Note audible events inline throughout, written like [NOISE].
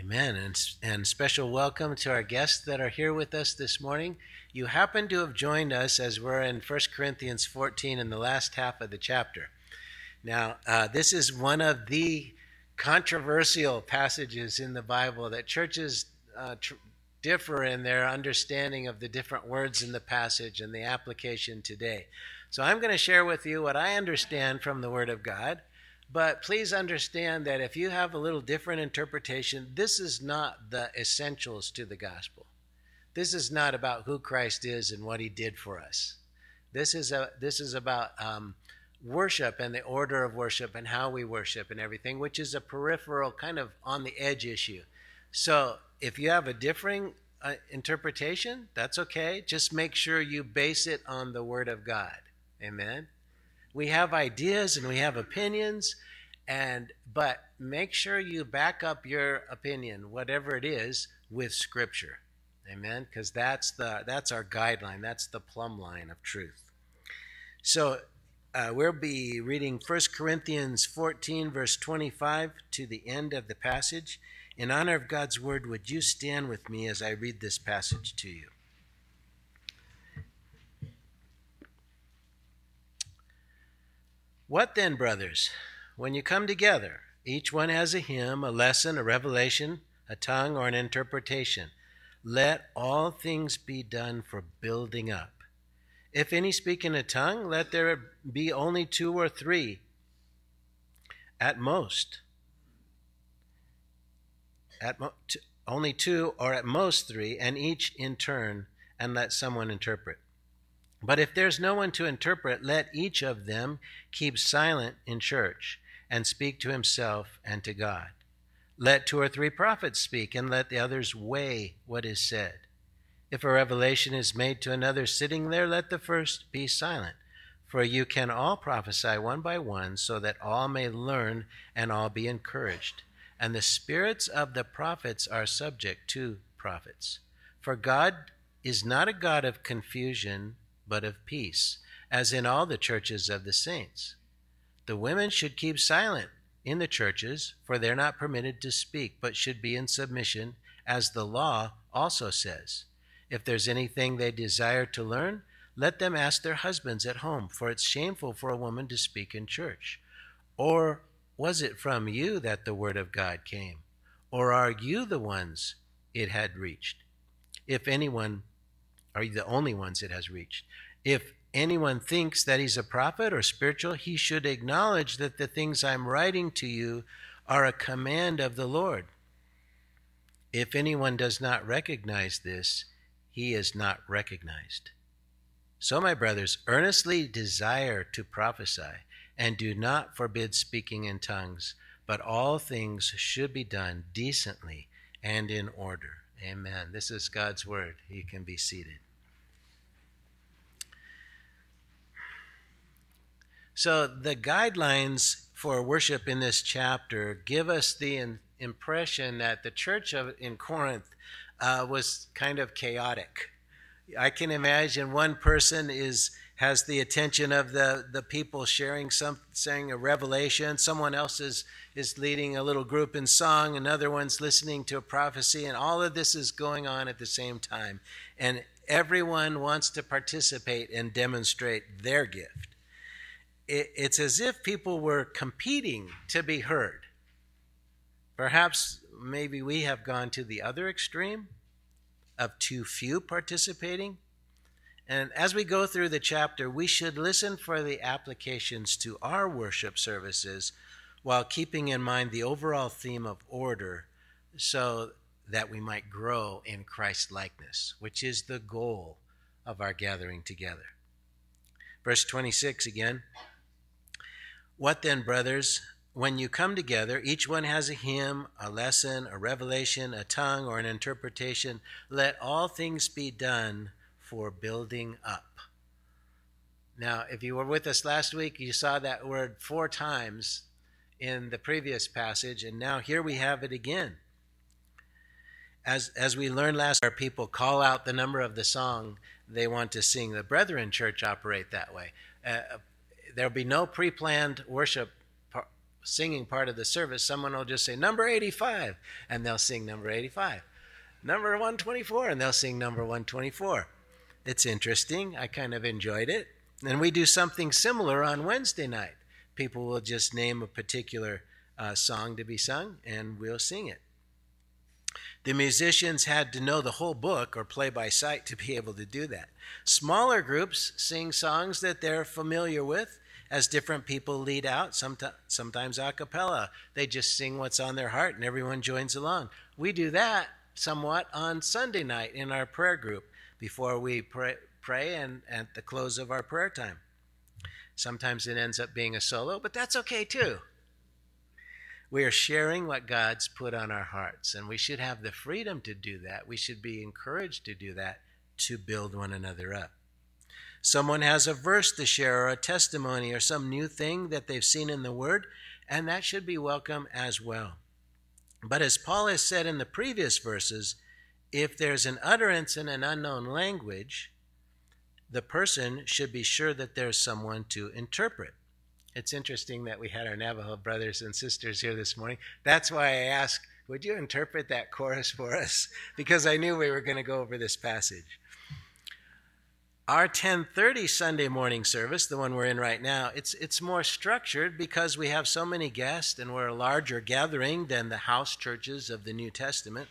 Amen. And, and special welcome to our guests that are here with us this morning. You happen to have joined us as we're in 1 Corinthians 14 in the last half of the chapter. Now, uh, this is one of the controversial passages in the Bible that churches uh, tr- differ in their understanding of the different words in the passage and the application today. So I'm going to share with you what I understand from the Word of God. But please understand that if you have a little different interpretation, this is not the essentials to the gospel. This is not about who Christ is and what he did for us. This is, a, this is about um, worship and the order of worship and how we worship and everything, which is a peripheral, kind of on the edge issue. So if you have a differing uh, interpretation, that's okay. Just make sure you base it on the Word of God. Amen. We have ideas and we have opinions, and but make sure you back up your opinion, whatever it is, with Scripture. Amen. Because that's the that's our guideline. That's the plumb line of truth. So uh, we'll be reading 1 Corinthians 14, verse 25 to the end of the passage. In honor of God's word, would you stand with me as I read this passage to you? What then, brothers? When you come together, each one has a hymn, a lesson, a revelation, a tongue, or an interpretation. Let all things be done for building up. If any speak in a tongue, let there be only two or three at most. At mo- t- only two or at most three, and each in turn, and let someone interpret. But if there's no one to interpret, let each of them keep silent in church and speak to himself and to God. Let two or three prophets speak, and let the others weigh what is said. If a revelation is made to another sitting there, let the first be silent. For you can all prophesy one by one, so that all may learn and all be encouraged. And the spirits of the prophets are subject to prophets. For God is not a God of confusion but of peace, as in all the churches of the saints. The women should keep silent in the churches, for they're not permitted to speak, but should be in submission, as the law also says. If there's anything they desire to learn, let them ask their husbands at home, for it's shameful for a woman to speak in church. Or was it from you that the word of God came? Or are you the ones it had reached? If anyone are the only ones it has reached. If anyone thinks that he's a prophet or spiritual, he should acknowledge that the things I'm writing to you are a command of the Lord. If anyone does not recognize this, he is not recognized. So, my brothers, earnestly desire to prophesy, and do not forbid speaking in tongues, but all things should be done decently and in order. Amen. This is God's word. You can be seated. So, the guidelines for worship in this chapter give us the impression that the church of, in Corinth uh, was kind of chaotic. I can imagine one person is has the attention of the, the people sharing some saying a revelation. Someone else is, is leading a little group in song, another one's listening to a prophecy, and all of this is going on at the same time. And everyone wants to participate and demonstrate their gift. It, it's as if people were competing to be heard. Perhaps maybe we have gone to the other extreme of too few participating and as we go through the chapter, we should listen for the applications to our worship services while keeping in mind the overall theme of order so that we might grow in Christ likeness, which is the goal of our gathering together. Verse 26 again. What then, brothers? When you come together, each one has a hymn, a lesson, a revelation, a tongue, or an interpretation. Let all things be done for building up. Now, if you were with us last week, you saw that word four times in the previous passage, and now here we have it again. As, as we learned last, our people call out the number of the song they want to sing. The Brethren Church operate that way. Uh, there'll be no pre planned worship singing part of the service, someone will just say, number 85, and they'll sing number 85. Number 124, and they'll sing number 124. It's interesting. I kind of enjoyed it. And we do something similar on Wednesday night. People will just name a particular uh, song to be sung, and we'll sing it. The musicians had to know the whole book or play by sight to be able to do that. Smaller groups sing songs that they're familiar with as different people lead out, sometimes, sometimes a cappella. They just sing what's on their heart and everyone joins along. We do that somewhat on Sunday night in our prayer group before we pray, pray and at the close of our prayer time. Sometimes it ends up being a solo, but that's okay too. We are sharing what God's put on our hearts, and we should have the freedom to do that. We should be encouraged to do that to build one another up. Someone has a verse to share, or a testimony, or some new thing that they've seen in the Word, and that should be welcome as well. But as Paul has said in the previous verses, if there's an utterance in an unknown language, the person should be sure that there's someone to interpret. It's interesting that we had our Navajo brothers and sisters here this morning. That's why I asked, would you interpret that chorus for us? [LAUGHS] Because I knew we were going to go over this passage. Our 10:30 Sunday morning service, the one we're in right now, it's it's more structured because we have so many guests and we're a larger gathering than the house churches of the New Testament.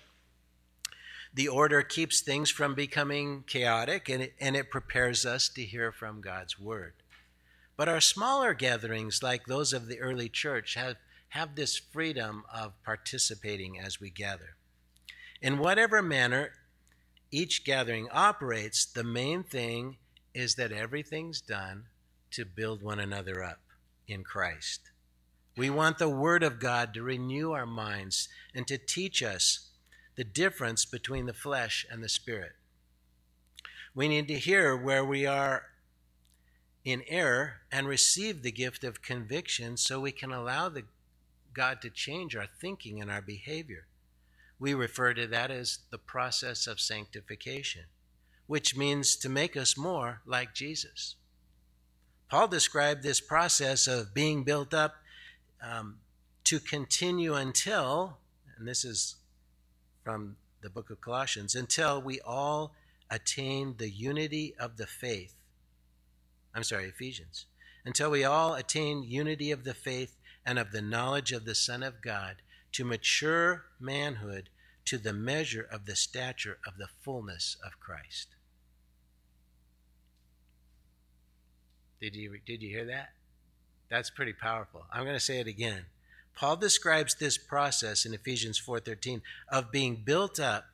The order keeps things from becoming chaotic and it, and it prepares us to hear from God's word. But our smaller gatherings, like those of the early church, have, have this freedom of participating as we gather. In whatever manner each gathering operates, the main thing is that everything's done to build one another up in Christ. We want the Word of God to renew our minds and to teach us the difference between the flesh and the spirit. We need to hear where we are in error and receive the gift of conviction so we can allow the God to change our thinking and our behavior. We refer to that as the process of sanctification, which means to make us more like Jesus. Paul described this process of being built up um, to continue until, and this is from the book of Colossians, until we all attain the unity of the faith I'm sorry, Ephesians, until we all attain unity of the faith and of the knowledge of the Son of God, to mature manhood, to the measure of the stature of the fullness of Christ. Did you, did you hear that? That's pretty powerful. I'm going to say it again. Paul describes this process in Ephesians 4:13 of being built up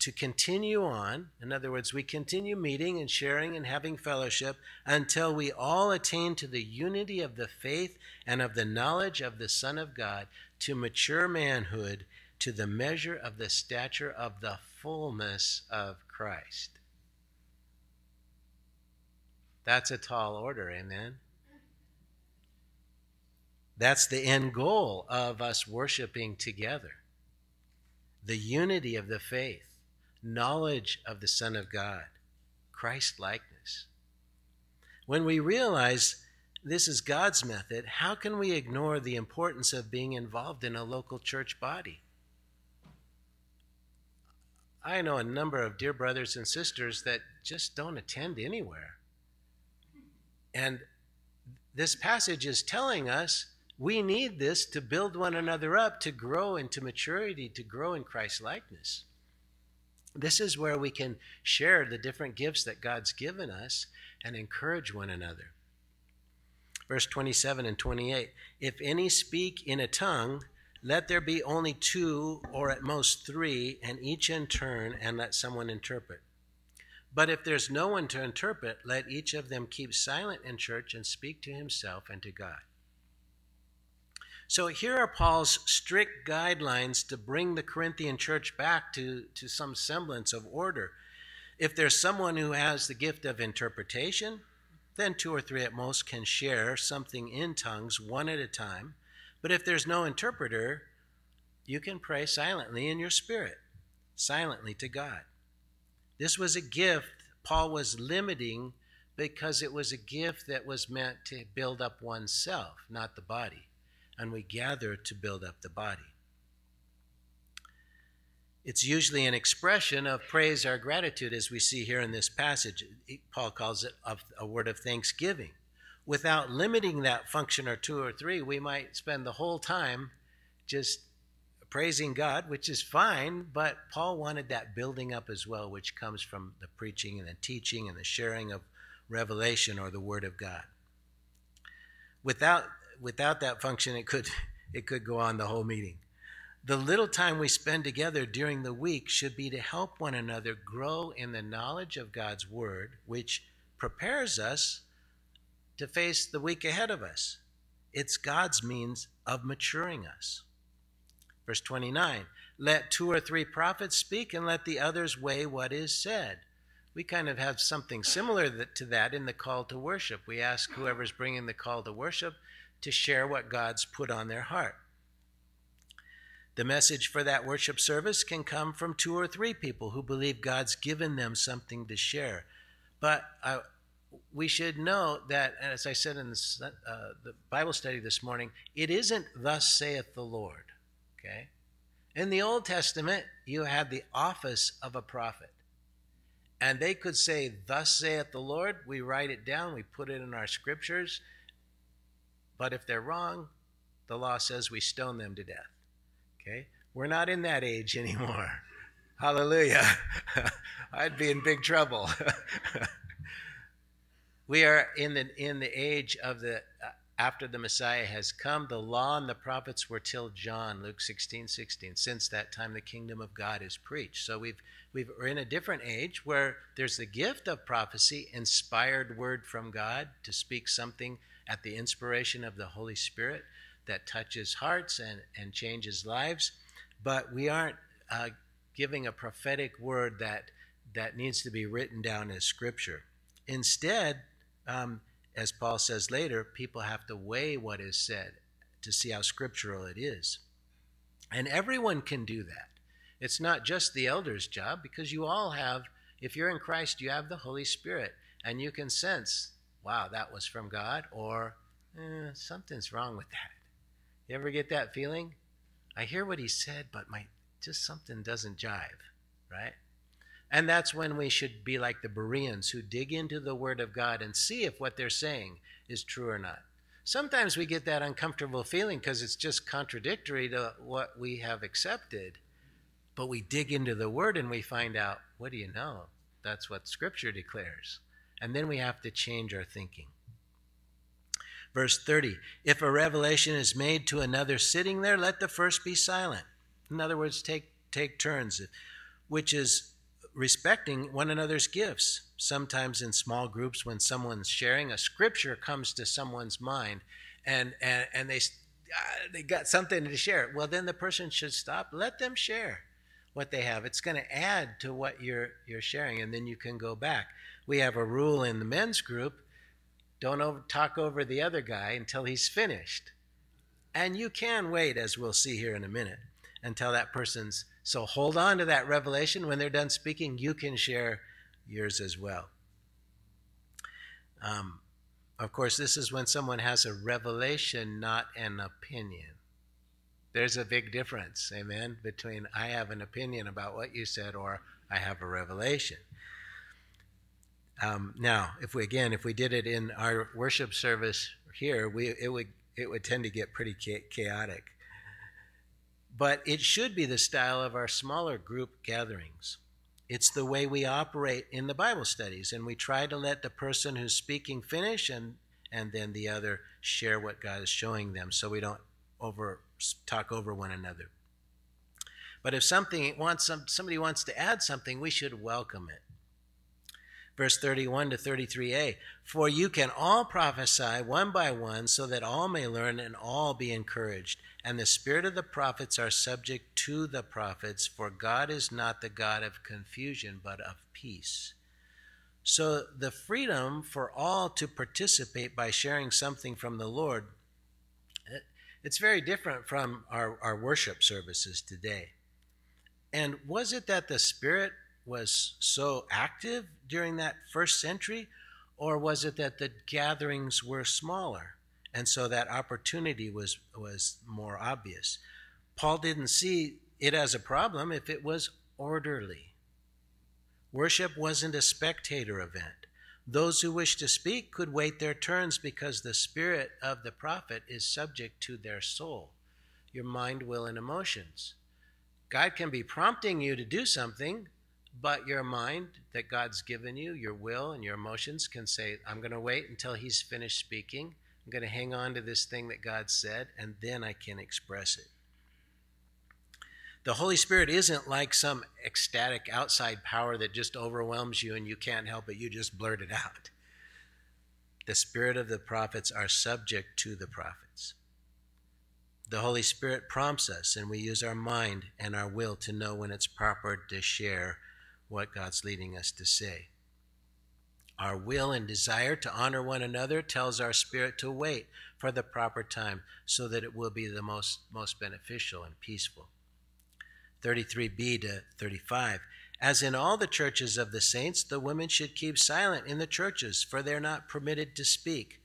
to continue on. In other words, we continue meeting and sharing and having fellowship until we all attain to the unity of the faith and of the knowledge of the Son of God, to mature manhood, to the measure of the stature of the fullness of Christ. That's a tall order, amen? That's the end goal of us worshiping together the unity of the faith knowledge of the Son of God, Christ likeness. When we realize this is God's method, how can we ignore the importance of being involved in a local church body? I know a number of dear brothers and sisters that just don't attend anywhere. And this passage is telling us we need this to build one another up, to grow into maturity, to grow in Christ likeness. This is where we can share the different gifts that God's given us and encourage one another. Verse 27 and 28 If any speak in a tongue, let there be only two or at most three, and each in turn, and let someone interpret. But if there's no one to interpret, let each of them keep silent in church and speak to himself and to God. So here are Paul's strict guidelines to bring the Corinthian church back to, to some semblance of order. If there's someone who has the gift of interpretation, then two or three at most can share something in tongues one at a time. But if there's no interpreter, you can pray silently in your spirit, silently to God. This was a gift Paul was limiting because it was a gift that was meant to build up oneself, not the body. And we gather to build up the body. It's usually an expression of praise or gratitude, as we see here in this passage. Paul calls it a word of thanksgiving. Without limiting that function or two or three, we might spend the whole time just praising God, which is fine, but Paul wanted that building up as well, which comes from the preaching and the teaching and the sharing of revelation or the word of God. Without without that function it could [LAUGHS] it could go on the whole meeting. The little time we spend together during the week should be to help one another grow in the knowledge of God's word, which prepares us to face the week ahead of us. It's God's means of maturing us. Verse 29 Let two or three prophets speak, and let the others weigh what is said. We kind of have something similar to that in the call to worship. We ask whoever's bringing the call to worship to share what God's put on their heart. The message for that worship service can come from two or three people who believe God's given them something to share. But we should know that, as I said in the, uh, the Bible study this morning, it isn't thus saith the Lord. Okay? In the Old Testament, you had the office of a prophet. And they could say, Thus saith the Lord. We write it down, we put it in our scriptures. But if they're wrong, the law says we stone them to death. Okay? We're not in that age anymore. [LAUGHS] Hallelujah. [LAUGHS] I'd be in big trouble. [LAUGHS] we are in the in the age of the uh, after the Messiah has come, the law and the prophets were till John, Luke 16, 16. Since that time, the kingdom of God is preached. So we've, we've, we're in a different age where there's the gift of prophecy, inspired word from God to speak something at the inspiration of the Holy Spirit that touches hearts and, and changes lives. But we aren't uh, giving a prophetic word that, that needs to be written down as scripture. Instead, um, as Paul says later, people have to weigh what is said to see how scriptural it is. And everyone can do that. It's not just the elder's job because you all have, if you're in Christ, you have the Holy Spirit and you can sense, wow, that was from God, or eh, something's wrong with that. You ever get that feeling? I hear what he said, but my just something doesn't jive, right? And that's when we should be like the Bereans who dig into the Word of God and see if what they're saying is true or not. Sometimes we get that uncomfortable feeling because it's just contradictory to what we have accepted. But we dig into the Word and we find out what do you know? That's what Scripture declares. And then we have to change our thinking. Verse 30 If a revelation is made to another sitting there, let the first be silent. In other words, take, take turns, which is respecting one another's gifts. Sometimes in small groups, when someone's sharing, a scripture comes to someone's mind and, and, and they, uh, they got something to share. Well, then the person should stop. Let them share what they have. It's going to add to what you're, you're sharing, and then you can go back. We have a rule in the men's group don't over, talk over the other guy until he's finished. And you can wait, as we'll see here in a minute, until that person's so hold on to that revelation. When they're done speaking, you can share yours as well. Um, of course, this is when someone has a revelation, not an opinion. There's a big difference, amen, between I have an opinion about what you said or I have a revelation. Um, now, if we again, if we did it in our worship service here, we it would it would tend to get pretty chaotic. But it should be the style of our smaller group gatherings. It's the way we operate in the Bible studies, and we try to let the person who's speaking finish and, and then the other share what God is showing them so we don't over talk over one another. But if something wants some, somebody wants to add something, we should welcome it verse 31 to 33a. For you can all prophesy one by one, so that all may learn and all be encouraged. And the spirit of the prophets are subject to the prophets, for God is not the God of confusion, but of peace. So the freedom for all to participate by sharing something from the Lord, it's very different from our, our worship services today. And was it that the Spirit was so active during that first century, or was it that the gatherings were smaller? And so that opportunity was, was more obvious. Paul didn't see it as a problem if it was orderly. Worship wasn't a spectator event. Those who wish to speak could wait their turns because the spirit of the prophet is subject to their soul, your mind, will, and emotions. God can be prompting you to do something, but your mind that God's given you, your will and your emotions can say, I'm going to wait until he's finished speaking. I'm going to hang on to this thing that God said, and then I can express it. The Holy Spirit isn't like some ecstatic outside power that just overwhelms you and you can't help it, you just blurt it out. The spirit of the prophets are subject to the prophets. The Holy Spirit prompts us, and we use our mind and our will to know when it's proper to share what God's leading us to say. Our will and desire to honor one another tells our spirit to wait for the proper time so that it will be the most, most beneficial and peaceful. 33b to 35. As in all the churches of the saints, the women should keep silent in the churches, for they're not permitted to speak,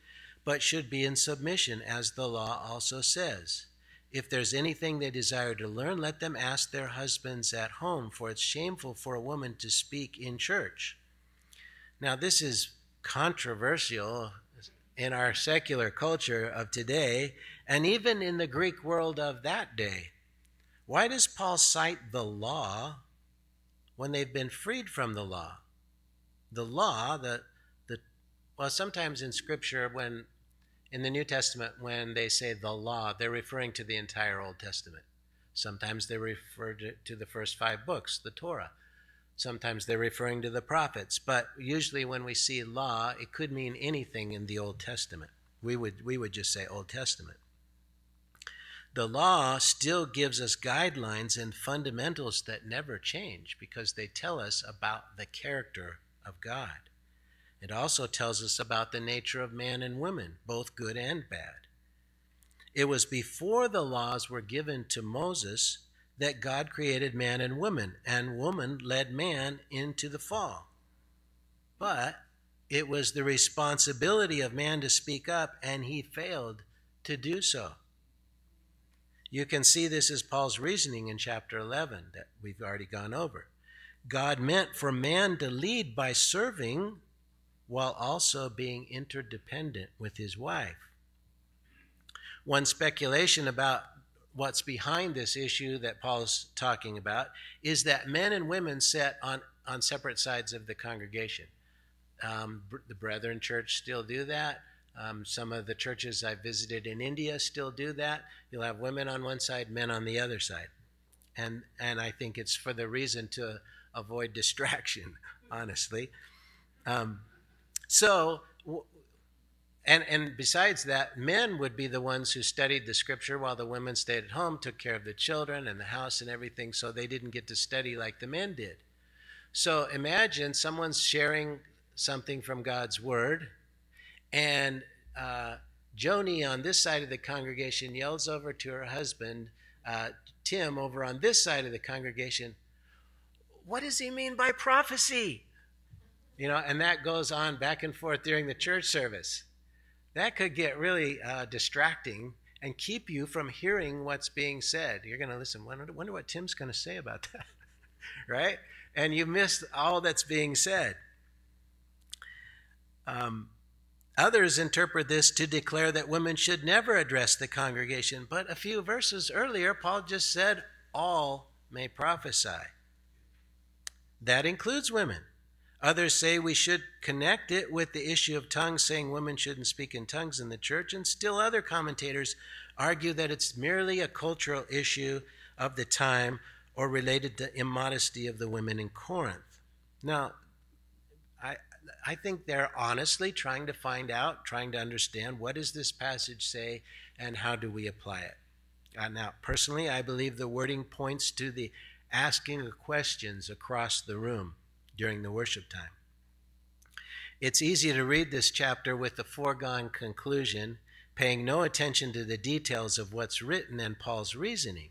but should be in submission, as the law also says. If there's anything they desire to learn, let them ask their husbands at home, for it's shameful for a woman to speak in church. Now, this is controversial in our secular culture of today, and even in the Greek world of that day. Why does Paul cite the law when they've been freed from the law? The law, the, the well, sometimes in Scripture, when in the New Testament, when they say the law, they're referring to the entire Old Testament. Sometimes they refer to, to the first five books, the Torah. Sometimes they're referring to the prophets. But usually, when we see law, it could mean anything in the Old Testament. We would, we would just say Old Testament the law still gives us guidelines and fundamentals that never change because they tell us about the character of God. It also tells us about the nature of man and woman, both good and bad. It was before the laws were given to Moses that God created man and woman, and woman led man into the fall. But it was the responsibility of man to speak up, and he failed to do so. You can see this as Paul's reasoning in chapter 11 that we've already gone over. God meant for man to lead by serving while also being interdependent with his wife. One speculation about what's behind this issue that Paul's talking about is that men and women sat on, on separate sides of the congregation. Um, the Brethren Church still do that. Um, some of the churches I've visited in India still do that. You'll have women on one side, men on the other side. And, and I think it's for the reason to avoid distraction, [LAUGHS] honestly. Um, so, and, and besides that, men would be the ones who studied the scripture while the women stayed at home, took care of the children and the house and everything, so they didn't get to study like the men did. So imagine someone's sharing something from God's word and uh, Joni on this side of the congregation yells over to her husband, uh, Tim, over on this side of the congregation, What does he mean by prophecy? You know, and that goes on back and forth during the church service. That could get really uh, distracting and keep you from hearing what's being said. You're going to listen, wonder, wonder what Tim's going to say about that, [LAUGHS] right? And you missed all that's being said. Um, Others interpret this to declare that women should never address the congregation, but a few verses earlier, Paul just said, All may prophesy. That includes women. Others say we should connect it with the issue of tongues, saying women shouldn't speak in tongues in the church, and still other commentators argue that it's merely a cultural issue of the time or related to immodesty of the women in Corinth. Now, I, I think they're honestly trying to find out, trying to understand what does this passage say and how do we apply it. Uh, now, personally, I believe the wording points to the asking of questions across the room during the worship time. It's easy to read this chapter with the foregone conclusion, paying no attention to the details of what's written and Paul's reasoning.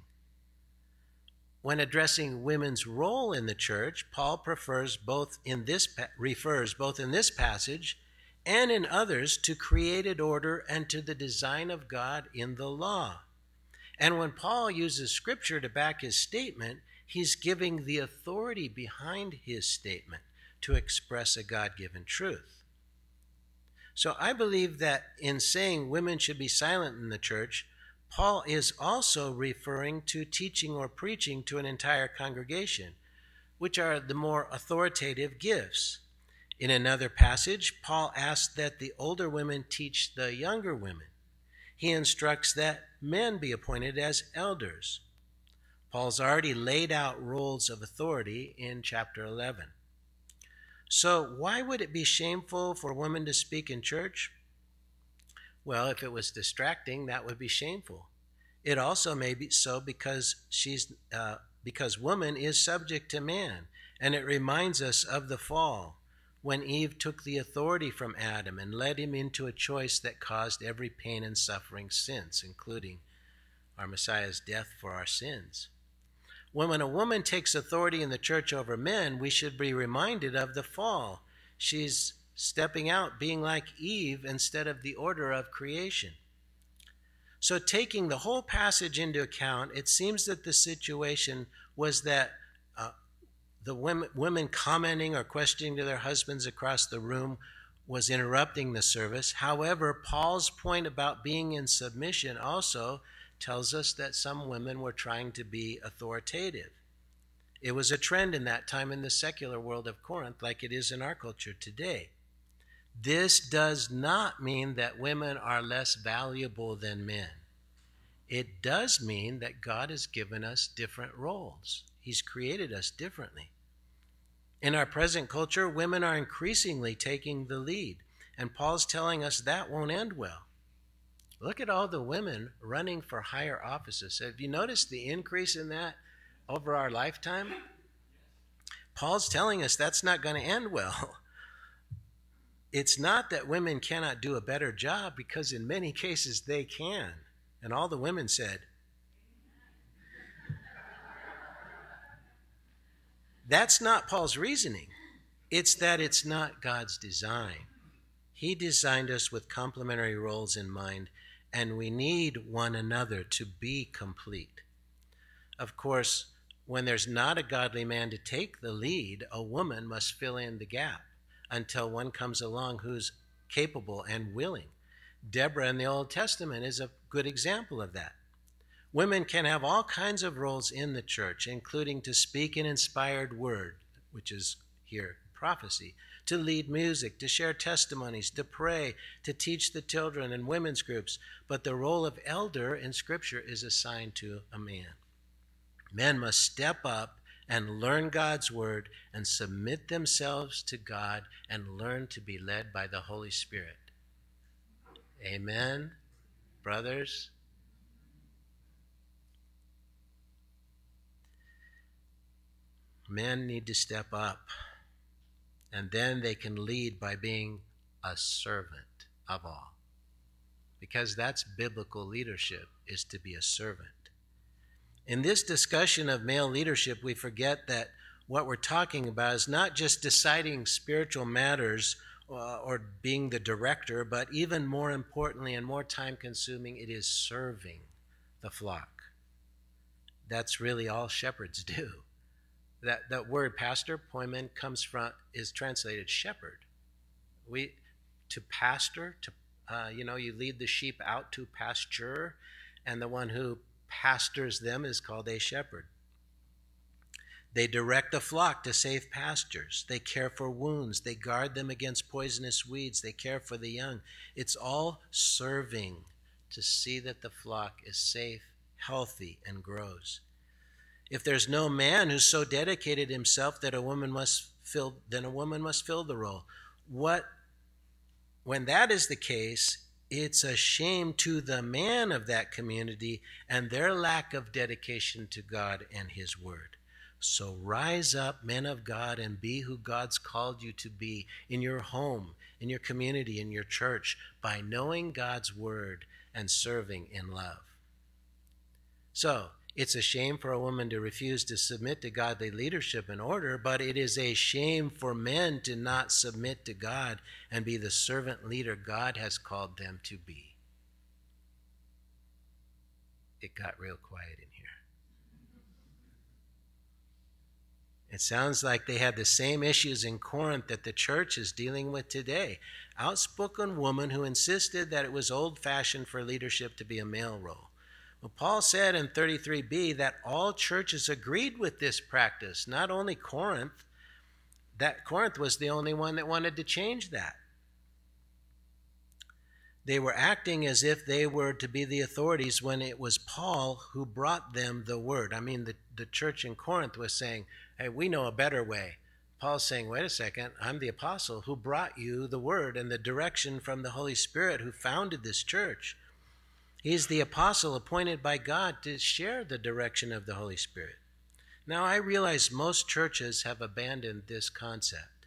When addressing women's role in the church, Paul prefers both in this refers both in this passage and in others to created order and to the design of God in the law. And when Paul uses scripture to back his statement, he's giving the authority behind his statement to express a God given truth. So I believe that in saying women should be silent in the church, Paul is also referring to teaching or preaching to an entire congregation, which are the more authoritative gifts. In another passage, Paul asks that the older women teach the younger women. He instructs that men be appointed as elders. Paul's already laid out roles of authority in chapter 11. So, why would it be shameful for women to speak in church? Well, if it was distracting, that would be shameful. It also may be so because she's uh, because woman is subject to man, and it reminds us of the fall when Eve took the authority from Adam and led him into a choice that caused every pain and suffering since, including our Messiah's death for our sins. When, when a woman takes authority in the church over men, we should be reminded of the fall. She's stepping out, being like Eve instead of the order of creation. So, taking the whole passage into account, it seems that the situation was that uh, the women, women commenting or questioning to their husbands across the room was interrupting the service. However, Paul's point about being in submission also tells us that some women were trying to be authoritative. It was a trend in that time in the secular world of Corinth, like it is in our culture today. This does not mean that women are less valuable than men. It does mean that God has given us different roles. He's created us differently. In our present culture, women are increasingly taking the lead, and Paul's telling us that won't end well. Look at all the women running for higher offices. Have you noticed the increase in that over our lifetime? Paul's telling us that's not going to end well. [LAUGHS] It's not that women cannot do a better job, because in many cases they can. And all the women said, [LAUGHS] That's not Paul's reasoning. It's that it's not God's design. He designed us with complementary roles in mind, and we need one another to be complete. Of course, when there's not a godly man to take the lead, a woman must fill in the gap until one comes along who's capable and willing. Deborah in the Old Testament is a good example of that. Women can have all kinds of roles in the church, including to speak an inspired word, which is here prophecy, to lead music, to share testimonies, to pray, to teach the children and women's groups. But the role of elder in Scripture is assigned to a man. Men must step up and learn God's word and submit themselves to God and learn to be led by the Holy Spirit. Amen, brothers. Men need to step up, and then they can lead by being a servant of all. Because that's biblical leadership, is to be a servant. In this discussion of male leadership, we forget that what we're talking about is not just deciding spiritual matters uh, or being the director, but even more importantly and more time consuming, it is serving the flock. That's really all shepherds [LAUGHS] do that, that word pastor, poimen, comes from, is translated shepherd. We, to pastor, to, uh, you know, you lead the sheep out to pasture, and the one who pastors them is called a shepherd. They direct the flock to safe pastures. They care for wounds. They guard them against poisonous weeds. They care for the young. It's all serving to see that the flock is safe, healthy, and grows. If there's no man who's so dedicated himself that a woman must fill, then a woman must fill the role. What, when that is the case, it's a shame to the man of that community and their lack of dedication to God and His Word. So rise up, men of God, and be who God's called you to be in your home, in your community, in your church, by knowing God's Word and serving in love. So, it's a shame for a woman to refuse to submit to godly leadership and order, but it is a shame for men to not submit to God and be the servant leader God has called them to be. It got real quiet in here. It sounds like they had the same issues in Corinth that the church is dealing with today. Outspoken woman who insisted that it was old fashioned for leadership to be a male role. Well, Paul said in 33b that all churches agreed with this practice, not only Corinth. That Corinth was the only one that wanted to change that. They were acting as if they were to be the authorities when it was Paul who brought them the word. I mean, the, the church in Corinth was saying, Hey, we know a better way. Paul's saying, Wait a second, I'm the apostle who brought you the word and the direction from the Holy Spirit who founded this church. He's the apostle appointed by God to share the direction of the Holy Spirit. Now, I realize most churches have abandoned this concept,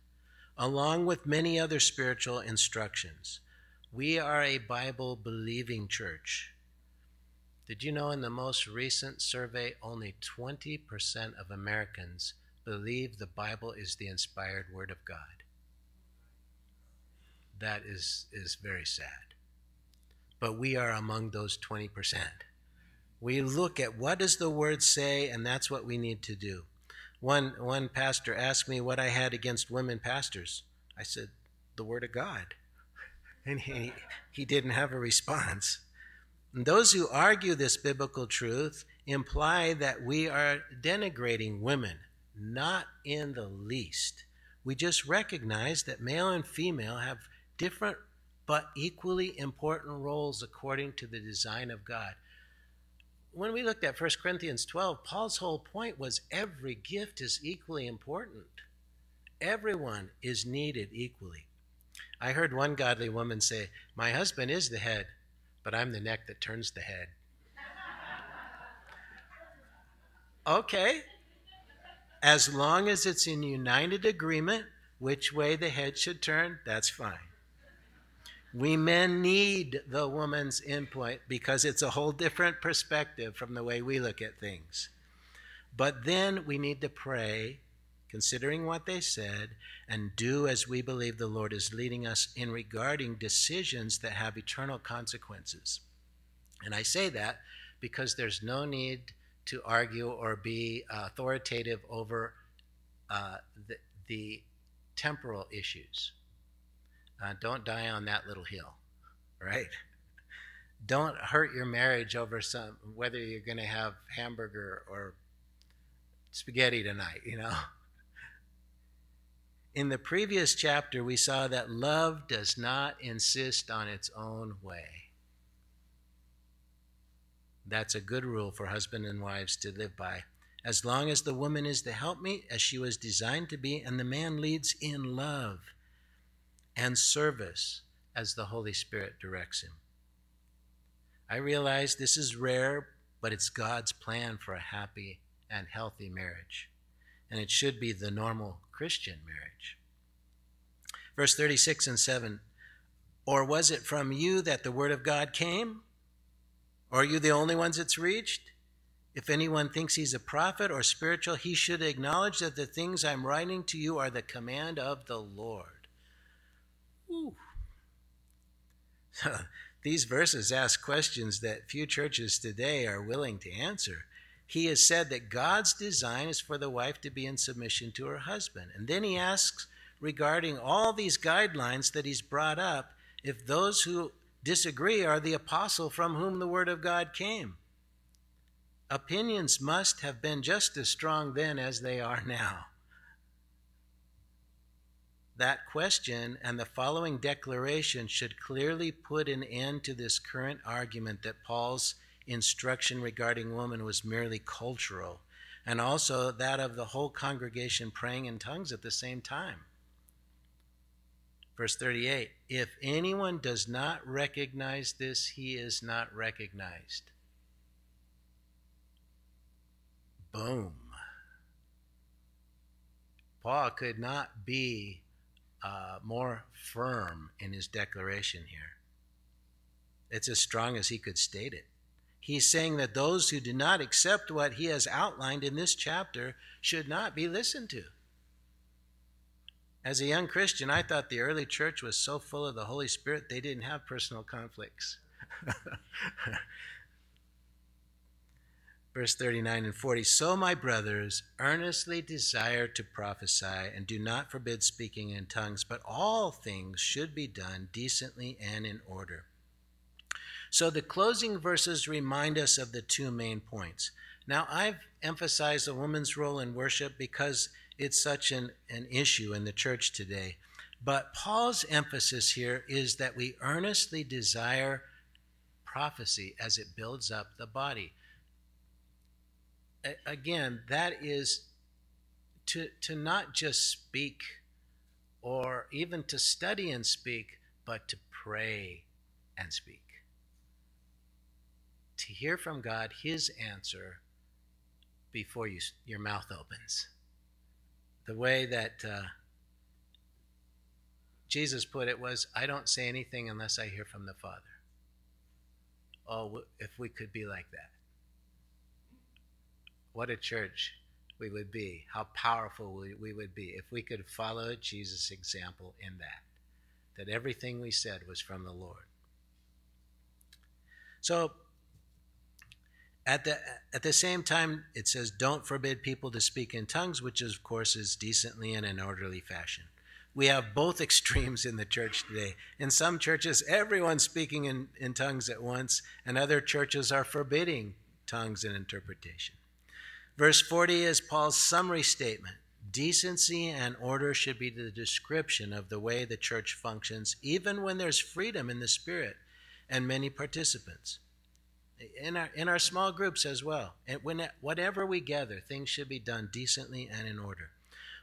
along with many other spiritual instructions. We are a Bible believing church. Did you know in the most recent survey, only 20% of Americans believe the Bible is the inspired Word of God? That is, is very sad but we are among those 20%. We look at what does the word say, and that's what we need to do. One, one pastor asked me what I had against women pastors. I said, the word of God. [LAUGHS] And he, he didn't have a response. And those who argue this biblical truth imply that we are denigrating women. Not in the least. We just recognize that male and female have different but equally important roles according to the design of God. When we looked at 1 Corinthians 12, Paul's whole point was every gift is equally important. Everyone is needed equally. I heard one godly woman say, My husband is the head, but I'm the neck that turns the head. okay. As long as it's in united agreement which way the head should turn, that's fine. We men need the woman's input because it's a whole different perspective from the way we look at things. But then we need to pray, considering what they said, and do as we believe the Lord is leading us in regarding decisions that have eternal consequences. And I say that because there's no need to argue or be authoritative over uh, the, the temporal issues. Uh, don't die on that little hill, right? [LAUGHS] Don't hurt your marriage over some whether you're going to have hamburger or spaghetti tonight, you know. [LAUGHS] In the previous chapter, we saw that love does not insist on its own way. That's a good rule for husband and wives to live by. As long as the woman is the helpmeet, as she was designed to be, and the man leads in love and service as the Holy Spirit directs him. I realize this is rare, but it's God's plan for a happy and healthy marriage. And it should be the normal Christian marriage. Verse 36 and 7 Or was it from you that the word of God came? Or are you the only ones it's reached? If anyone thinks he's a prophet or spiritual, he should acknowledge that the things I'm writing to you are the command of the Lord. These verses ask questions that few churches today are willing to answer. He has said that God's design is for the wife to be in submission to her husband. And then he asks regarding all these guidelines that he's brought up if those who disagree are the apostle from whom the word of God came. Opinions must have been just as strong then as they are now that question and the following declaration should clearly put an end to this current argument that Paul's instruction regarding woman was merely cultural, and also that of the whole congregation praying in tongues at the same time. Verse 38 If anyone does not recognize this, he is not recognized. Boom. Paul could not be uh, more firm in his declaration here. It's as strong as he could state it. He's saying that those who do not accept what he has outlined in this chapter should not be listened to. As a young Christian, I thought the early church was so full of the Holy Spirit they didn't have personal conflicts. [LAUGHS] Verse 39 and 40 So, my brothers, earnestly desire to prophesy, and do not forbid speaking in tongues, but all things should be done decently and in order. So, the closing verses remind us of the two main points. Now, I've emphasized a woman's role in worship because it's such an, an issue in the church today. But Paul's emphasis here is that we earnestly desire prophecy as it builds up the body again, that is to, to not just speak or even to study and speak, but to pray and speak. To hear from God His answer before you, your mouth opens. The way that uh, Jesus put it was, I don't say anything unless I hear from the Father. Oh, if we could be like that. What a church we would be, how powerful we, would be if we could follow Jesus' example in that, that everything we said was from the Lord. So, at the, at the same time, it says, don't forbid people to speak in tongues, which of course is decently in an orderly fashion. We have both [LAUGHS] extremes in the church today. In some churches, everyone's speaking in, in tongues at once, and other churches are forbidding tongues and interpretation. Verse 40 is Paul's summary statement. Decency and order should be the description of the way the church functions, even when there's freedom in the spirit and many participants. In our, in our small groups as well. And when, whatever we gather, things should be done decently and in order.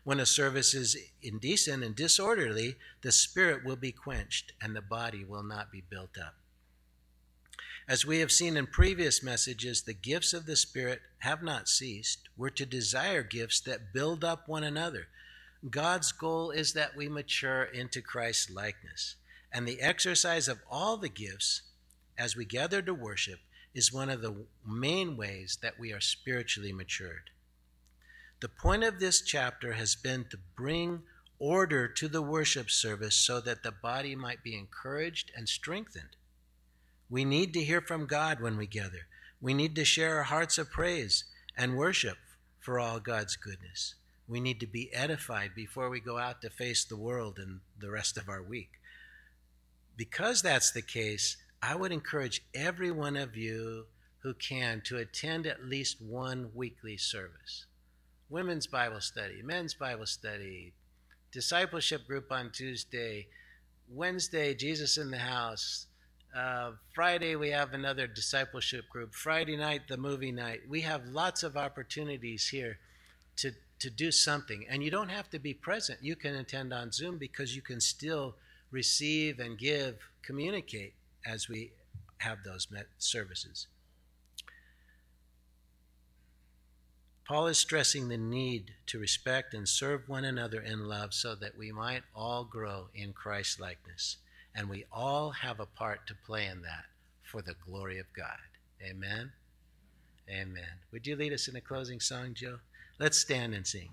When a service is indecent and disorderly, the spirit will be quenched and the body will not be built up. As we have seen in previous messages, the gifts of the Spirit have not ceased. We're to desire gifts that build up one another. God's goal is that we mature into Christ's likeness. And the exercise of all the gifts as we gather to worship is one of the main ways that we are spiritually matured. The point of this chapter has been to bring order to the worship service so that the body might be encouraged and strengthened. We need to hear from God when we gather. We need to share our hearts of praise and worship for all God's goodness. We need to be edified before we go out to face the world and the rest of our week. Because that's the case, I would encourage every one of you who can to attend at least one weekly service women's Bible study, men's Bible study, discipleship group on Tuesday, Wednesday, Jesus in the house, uh, Friday, we have another discipleship group. Friday night, the movie night. We have lots of opportunities here to, to do something. And you don't have to be present. You can attend on Zoom because you can still receive and give, communicate as we have those services. Paul is stressing the need to respect and serve one another in love so that we might all grow in Christ likeness. And we all have a part to play in that for the glory of God. Amen. Amen. Would you lead us in a closing song, Joe? Let's stand and sing.